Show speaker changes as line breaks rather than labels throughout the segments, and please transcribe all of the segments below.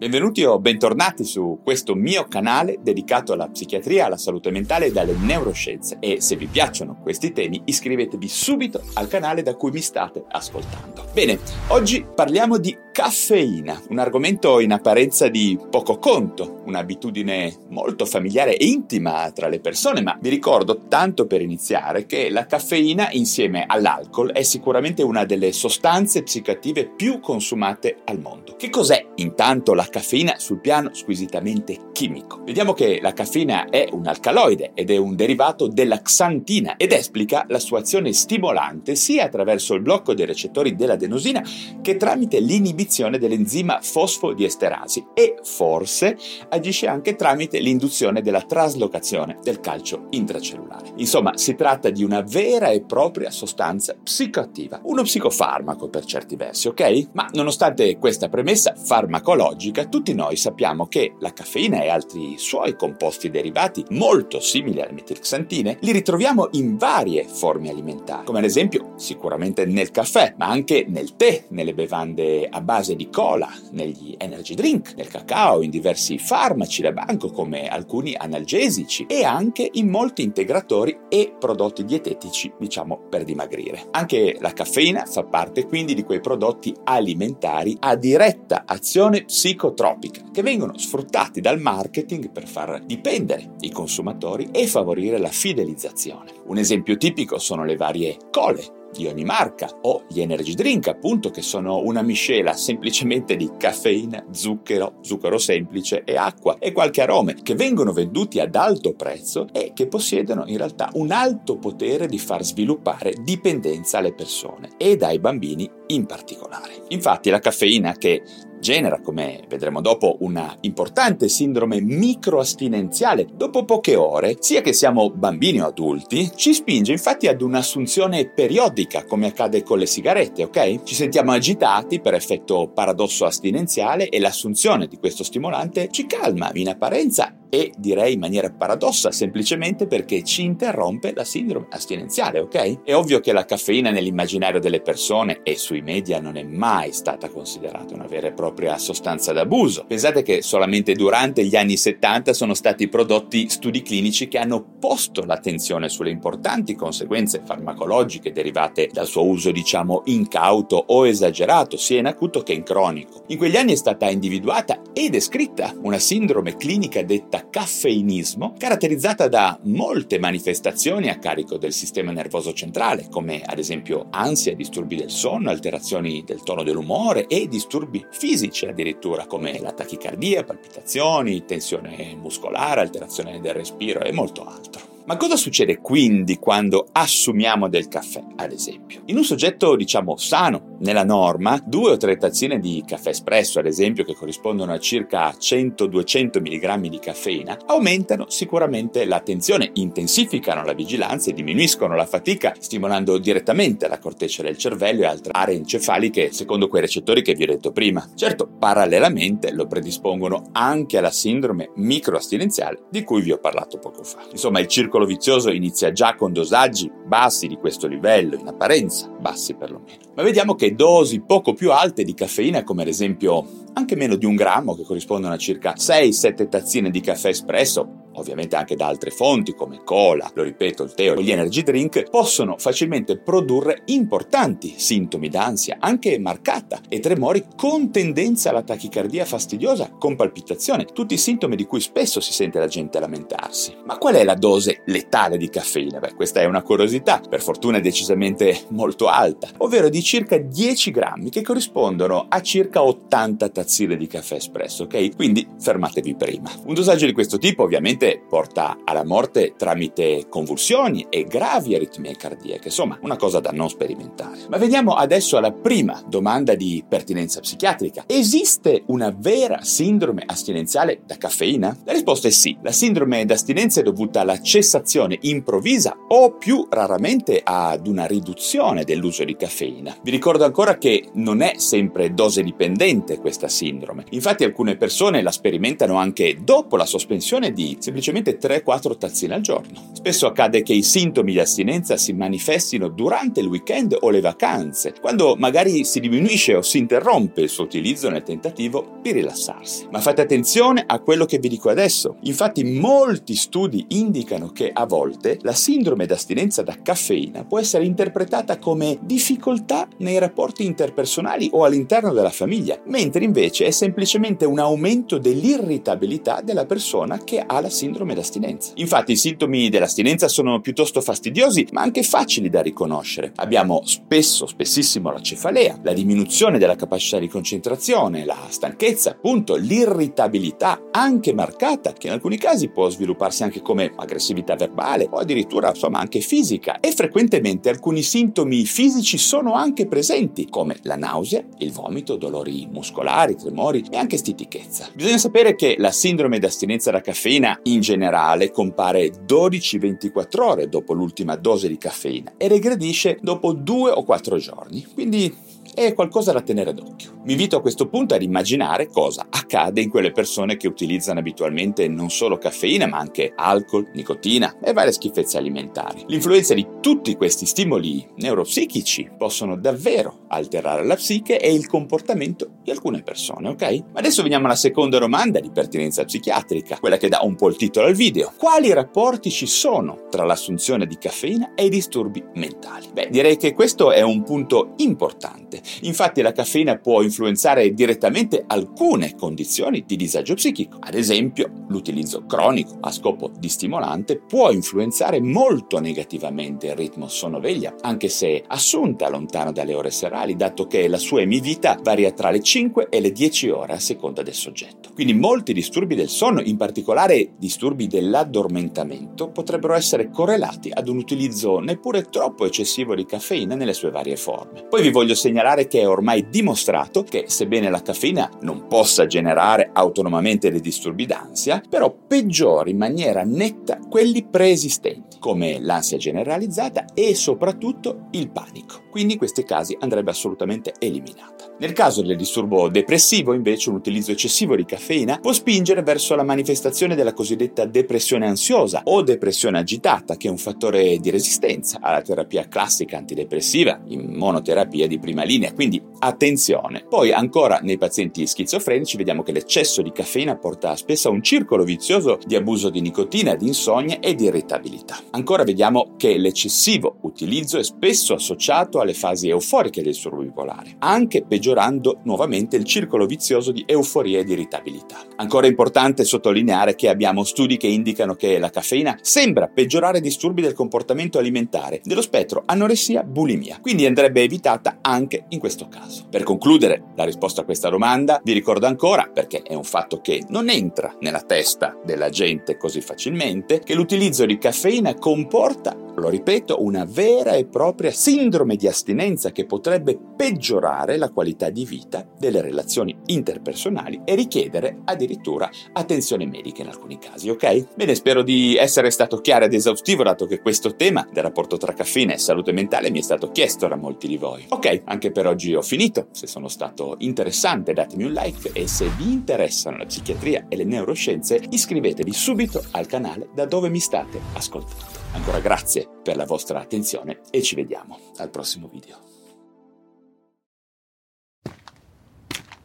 Benvenuti o bentornati su questo mio canale dedicato alla psichiatria, alla salute mentale e alle neuroscienze. E se vi piacciono questi temi, iscrivetevi subito al canale da cui mi state ascoltando. Bene, oggi parliamo di caffeina, un argomento in apparenza di poco conto, un'abitudine molto familiare e intima tra le persone, ma vi ricordo, tanto per iniziare, che la caffeina insieme all'alcol è sicuramente una delle sostanze psicoattive più consumate al mondo. Che cos'è intanto la caffeina sul piano squisitamente chimico? Vediamo che la caffeina è un alcaloide ed è un derivato della xantina ed esplica la sua azione stimolante sia attraverso il blocco dei recettori dell'adenosina che tramite l'inibizione dell'enzima fosfodiesterasi e forse agisce anche tramite l'induzione della traslocazione del calcio intracellulare. Insomma, si tratta di una vera e propria sostanza psicoattiva, uno psicofarmaco per certi versi, ok? Ma nonostante questa premessa farmacologica, tutti noi sappiamo che la caffeina e altri suoi composti derivati molto simili alle metilxantine li ritroviamo in varie forme alimentari, come ad esempio sicuramente nel caffè, ma anche nel tè, nelle bevande a base di cola, negli energy drink, nel cacao, in diversi farmaci da banco come alcuni analgesici e anche in molti integratori e prodotti dietetici, diciamo per dimagrire. Anche la caffeina fa parte quindi di quei prodotti alimentari a diretta azione psicotropica che vengono sfruttati dal marketing per far dipendere i consumatori e favorire la fidelizzazione. Un esempio tipico sono le varie cole di ogni marca o gli energy drink appunto che sono una miscela semplicemente di caffeina, zucchero, zucchero semplice e acqua e qualche arome che vengono venduti ad alto prezzo e che possiedono in realtà un alto potere di far sviluppare dipendenza alle persone e dai bambini in particolare. Infatti la caffeina che genera, come vedremo dopo, una importante sindrome microastinenziale dopo poche ore, sia che siamo bambini o adulti, ci spinge infatti ad un'assunzione periodica, come accade con le sigarette, ok? Ci sentiamo agitati per effetto paradosso astinenziale e l'assunzione di questo stimolante ci calma in apparenza e direi in maniera paradossa, semplicemente perché ci interrompe la sindrome astinenziale, ok? È ovvio che la caffeina nell'immaginario delle persone e sui media non è mai stata considerata una vera e propria sostanza d'abuso. Pensate che solamente durante gli anni 70 sono stati prodotti studi clinici che hanno posto l'attenzione sulle importanti conseguenze farmacologiche derivate dal suo uso, diciamo, incauto o esagerato, sia in acuto che in cronico. In quegli anni è stata individuata e descritta una sindrome clinica detta caffeinismo, caratterizzata da molte manifestazioni a carico del sistema nervoso centrale, come ad esempio ansia, disturbi del sonno, alterazioni del tono dell'umore e disturbi fisici addirittura, come la tachicardia, palpitazioni, tensione muscolare, alterazione del respiro e molto altro. Ma cosa succede quindi quando assumiamo del caffè, ad esempio? In un soggetto, diciamo, sano, nella norma, due o tre tazzine di caffè espresso, ad esempio, che corrispondono a circa 100-200 mg di caffeina, aumentano sicuramente l'attenzione, intensificano la vigilanza e diminuiscono la fatica, stimolando direttamente la corteccia del cervello e altre aree encefaliche secondo quei recettori che vi ho detto prima. Certo, parallelamente lo predispongono anche alla sindrome microastinenziale di cui vi ho parlato poco fa. Insomma, il circolo vizioso inizia già con dosaggi bassi di questo livello, in apparenza bassi perlomeno. Ma vediamo che dosi poco più alte di caffeina, come ad esempio anche meno di un grammo, che corrispondono a circa 6-7 tazzine di caffè espresso, ovviamente anche da altre fonti come cola, lo ripeto, il tè o gli energy drink, possono facilmente produrre importanti sintomi d'ansia, anche marcata, e tremori con tendenza alla tachicardia fastidiosa, con palpitazione, tutti sintomi di cui spesso si sente la gente lamentarsi. Ma qual è la dose letale di caffeina? Beh, questa è una curiosità, per fortuna è decisamente molto alta, ovvero di circa 10 grammi, che corrispondono a circa 80 tazzine di caffè espresso, ok? Quindi fermatevi prima. Un dosaggio di questo tipo ovviamente solitamente porta alla morte tramite convulsioni e gravi aritmie cardiache, insomma una cosa da non sperimentare. Ma veniamo adesso alla prima domanda di pertinenza psichiatrica. Esiste una vera sindrome astinenziale da caffeina? La risposta è sì. La sindrome d'astinenza è dovuta alla cessazione improvvisa o più raramente ad una riduzione dell'uso di caffeina. Vi ricordo ancora che non è sempre dose dipendente questa sindrome. Infatti alcune persone la sperimentano anche dopo la sospensione di semplicemente 3-4 tazzine al giorno. Spesso accade che i sintomi di astinenza si manifestino durante il weekend o le vacanze, quando magari si diminuisce o si interrompe il suo utilizzo nel tentativo di rilassarsi. Ma fate attenzione a quello che vi dico adesso. Infatti molti studi indicano che a volte la sindrome d'astinenza da caffeina può essere interpretata come difficoltà nei rapporti interpersonali o all'interno della famiglia, mentre invece è semplicemente un aumento dell'irritabilità della persona che ha la d'astinenza. Infatti i sintomi dell'astinenza sono piuttosto fastidiosi, ma anche facili da riconoscere. Abbiamo spesso, spessissimo la cefalea, la diminuzione della capacità di concentrazione, la stanchezza, appunto l'irritabilità anche marcata, che in alcuni casi può svilupparsi anche come aggressività verbale o addirittura insomma anche fisica e frequentemente alcuni sintomi fisici sono anche presenti come la nausea, il vomito, dolori muscolari, tremori e anche stitichezza. Bisogna sapere che la sindrome d'astinenza da caffeina in generale compare 12-24 ore dopo l'ultima dose di caffeina e regredisce dopo 2 o 4 giorni. Quindi è qualcosa da tenere d'occhio. Mi invito a questo punto ad immaginare cosa accade in quelle persone che utilizzano abitualmente non solo caffeina ma anche alcol, nicotina e varie schifezze alimentari. L'influenza di tutti questi stimoli neuropsichici possono davvero alterare la psiche e il comportamento di alcune persone, ok? Adesso veniamo alla seconda domanda di pertinenza psichiatrica, quella che dà un po' il titolo al video. Quali rapporti ci sono tra l'assunzione di caffeina e i disturbi mentali? Beh, direi che questo è un punto importante. Infatti la caffeina può influenzare direttamente alcune condizioni di disagio psichico. Ad esempio, l'utilizzo cronico a scopo di stimolante può influenzare molto negativamente il ritmo sonno-veglia, anche se assunta lontano dalle ore serali, dato che la sua emivita varia tra le 5 e le 10 ore a seconda del soggetto. Quindi molti disturbi del sonno, in particolare disturbi dell'addormentamento, potrebbero essere correlati ad un utilizzo neppure troppo eccessivo di caffeina nelle sue varie forme. Poi vi voglio segnalare che è ormai dimostrato che sebbene la caffeina non possa generare autonomamente dei disturbi d'ansia, però peggiora in maniera netta quelli preesistenti, come l'ansia generalizzata e soprattutto il panico. Quindi in questi casi andrebbe assolutamente eliminata. Nel caso del disturbo depressivo, invece, un utilizzo eccessivo di caffeina può spingere verso la manifestazione della cosiddetta depressione ansiosa o depressione agitata, che è un fattore di resistenza alla terapia classica antidepressiva in monoterapia di prima linea, quindi attenzione. Poi ancora nei pazienti schizofrenici vediamo che l'eccesso di caffeina porta spesso a un circolo vizioso di abuso di nicotina, di insonnia e di irritabilità. Ancora vediamo che l'eccessivo utilizzo è spesso associato alle fasi euforiche del disturbo bipolare, anche peggiorando nuovamente il circolo vizioso di euforia e di irritabilità. Ancora importante sottolineare che abbiamo studi che indicano che la caffeina sembra peggiorare disturbi del comportamento alimentare dello spettro anoressia-bulimia, quindi andrebbe evitata anche in questo caso. Per concludere la risposta a questa domanda, vi ricordo ancora, perché è un fatto che non entra nella testa della gente così facilmente, che l'utilizzo di caffeina comporta lo ripeto, una vera e propria sindrome di astinenza che potrebbe peggiorare la qualità di vita delle relazioni interpersonali e richiedere addirittura attenzione medica in alcuni casi, ok? Bene, spero di essere stato chiaro ed esaustivo dato che questo tema del rapporto tra caffeina e salute mentale mi è stato chiesto da molti di voi. Ok, anche per oggi ho finito. Se sono stato interessante datemi un like e se vi interessano la psichiatria e le neuroscienze iscrivetevi subito al canale da dove mi state ascoltando. Ancora grazie per la vostra attenzione e ci vediamo al prossimo video.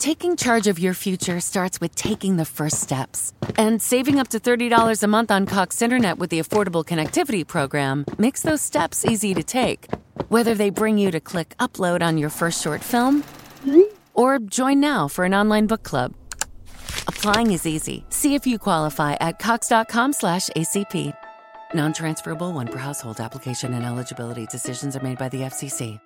Taking charge of your future starts with taking the first steps. And saving up to $30 a month on Cox Internet with the Affordable Connectivity Program makes those steps easy to take. Whether they bring you to click upload on your first short film or join now for an online book club. Applying is easy. See if you qualify at cox.com/acp. Non-transferable one per household application and eligibility decisions are made by the FCC.